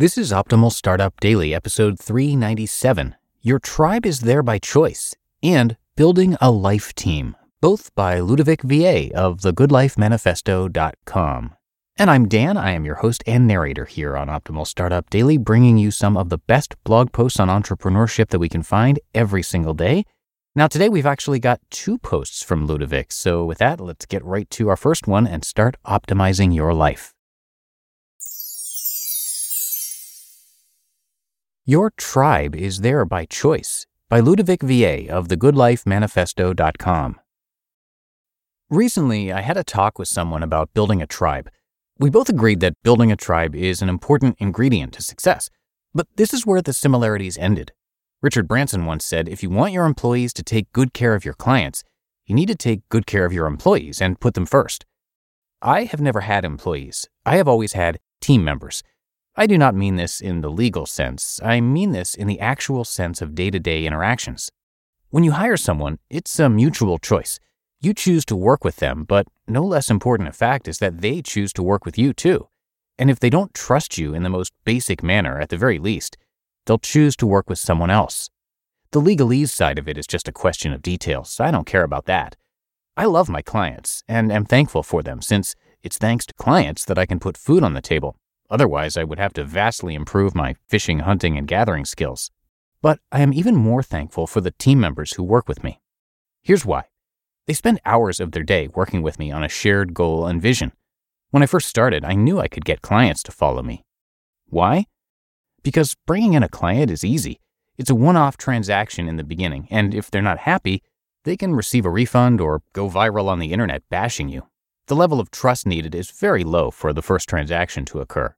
This is Optimal Startup Daily, episode 397. Your tribe is there by choice and building a life team, both by Ludovic VA of thegoodlifemanifesto.com. And I'm Dan. I am your host and narrator here on Optimal Startup Daily, bringing you some of the best blog posts on entrepreneurship that we can find every single day. Now, today we've actually got two posts from Ludovic. So, with that, let's get right to our first one and start optimizing your life. Your tribe is there by choice by Ludovic VA of thegoodlifemanifesto.com. Recently, I had a talk with someone about building a tribe. We both agreed that building a tribe is an important ingredient to success, but this is where the similarities ended. Richard Branson once said if you want your employees to take good care of your clients, you need to take good care of your employees and put them first. I have never had employees. I have always had team members. I do not mean this in the legal sense, I mean this in the actual sense of day to day interactions. When you hire someone, it's a mutual choice. You choose to work with them, but no less important a fact is that they choose to work with you too. And if they don't trust you in the most basic manner, at the very least, they'll choose to work with someone else. The legalese side of it is just a question of details. I don't care about that. I love my clients and am thankful for them since it's thanks to clients that I can put food on the table Otherwise, I would have to vastly improve my fishing, hunting, and gathering skills. But I am even more thankful for the team members who work with me. Here's why they spend hours of their day working with me on a shared goal and vision. When I first started, I knew I could get clients to follow me. Why? Because bringing in a client is easy. It's a one off transaction in the beginning, and if they're not happy, they can receive a refund or go viral on the internet bashing you. The level of trust needed is very low for the first transaction to occur.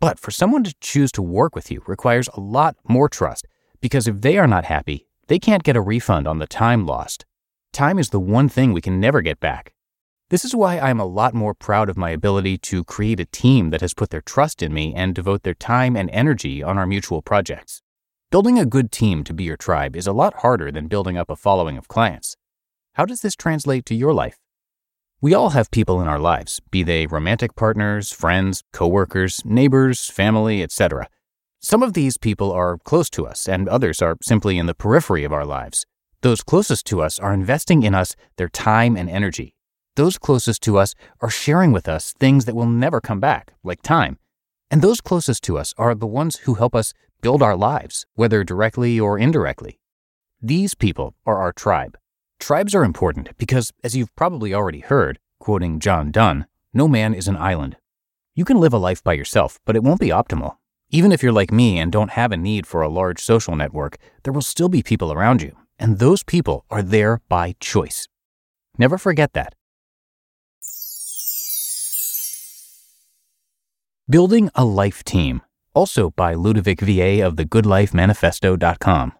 But for someone to choose to work with you requires a lot more trust because if they are not happy, they can't get a refund on the time lost. Time is the one thing we can never get back. This is why I'm a lot more proud of my ability to create a team that has put their trust in me and devote their time and energy on our mutual projects. Building a good team to be your tribe is a lot harder than building up a following of clients. How does this translate to your life? We all have people in our lives, be they romantic partners, friends, coworkers, neighbors, family, etc. Some of these people are close to us, and others are simply in the periphery of our lives. Those closest to us are investing in us their time and energy. Those closest to us are sharing with us things that will never come back, like time. And those closest to us are the ones who help us build our lives, whether directly or indirectly. These people are our tribe. Tribes are important because, as you've probably already heard, quoting John Donne, no man is an island. You can live a life by yourself, but it won't be optimal. Even if you're like me and don't have a need for a large social network, there will still be people around you, and those people are there by choice. Never forget that. Building a Life Team, also by Ludovic VA of thegoodlifemanifesto.com.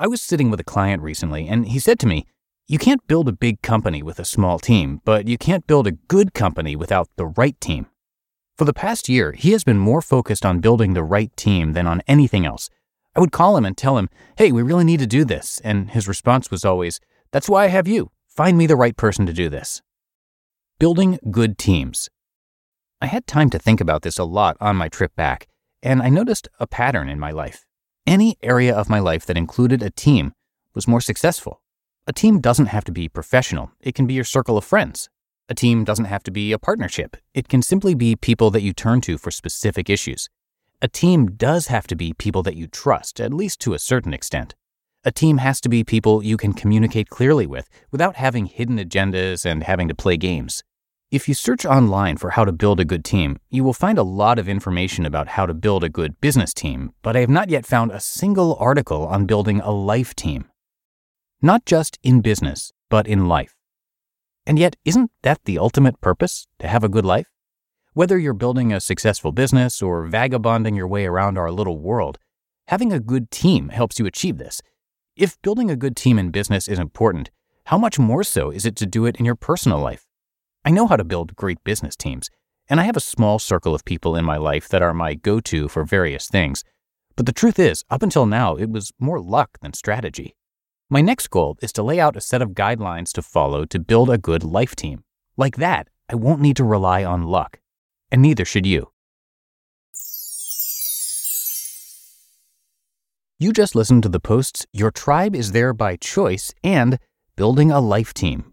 I was sitting with a client recently, and he said to me, You can't build a big company with a small team, but you can't build a good company without the right team. For the past year, he has been more focused on building the right team than on anything else. I would call him and tell him, Hey, we really need to do this. And his response was always, That's why I have you. Find me the right person to do this. Building good teams. I had time to think about this a lot on my trip back, and I noticed a pattern in my life. Any area of my life that included a team was more successful. A team doesn't have to be professional, it can be your circle of friends. A team doesn't have to be a partnership, it can simply be people that you turn to for specific issues. A team does have to be people that you trust, at least to a certain extent. A team has to be people you can communicate clearly with without having hidden agendas and having to play games. If you search online for how to build a good team, you will find a lot of information about how to build a good business team, but I have not yet found a single article on building a life team. Not just in business, but in life. And yet, isn't that the ultimate purpose, to have a good life? Whether you're building a successful business or vagabonding your way around our little world, having a good team helps you achieve this. If building a good team in business is important, how much more so is it to do it in your personal life? I know how to build great business teams, and I have a small circle of people in my life that are my go to for various things. But the truth is, up until now, it was more luck than strategy. My next goal is to lay out a set of guidelines to follow to build a good life team. Like that, I won't need to rely on luck. And neither should you. You just listened to the posts Your Tribe is There by Choice and Building a Life Team,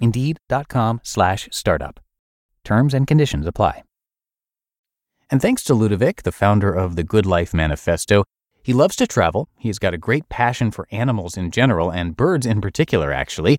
Indeed.com slash startup. Terms and conditions apply. And thanks to Ludovic, the founder of the Good Life Manifesto, he loves to travel. He's got a great passion for animals in general and birds in particular, actually.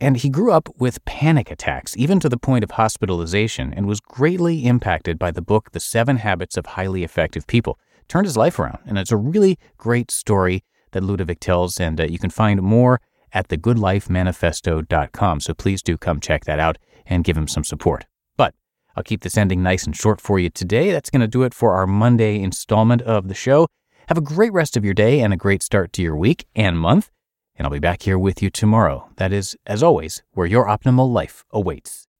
And he grew up with panic attacks, even to the point of hospitalization, and was greatly impacted by the book, The Seven Habits of Highly Effective People. Turned his life around, and it's a really great story that Ludovic tells, and uh, you can find more at thegoodlifemanifesto.com. So please do come check that out and give him some support. But I'll keep this ending nice and short for you today. That's going to do it for our Monday installment of the show. Have a great rest of your day and a great start to your week and month. And I'll be back here with you tomorrow. That is, as always, where your optimal life awaits.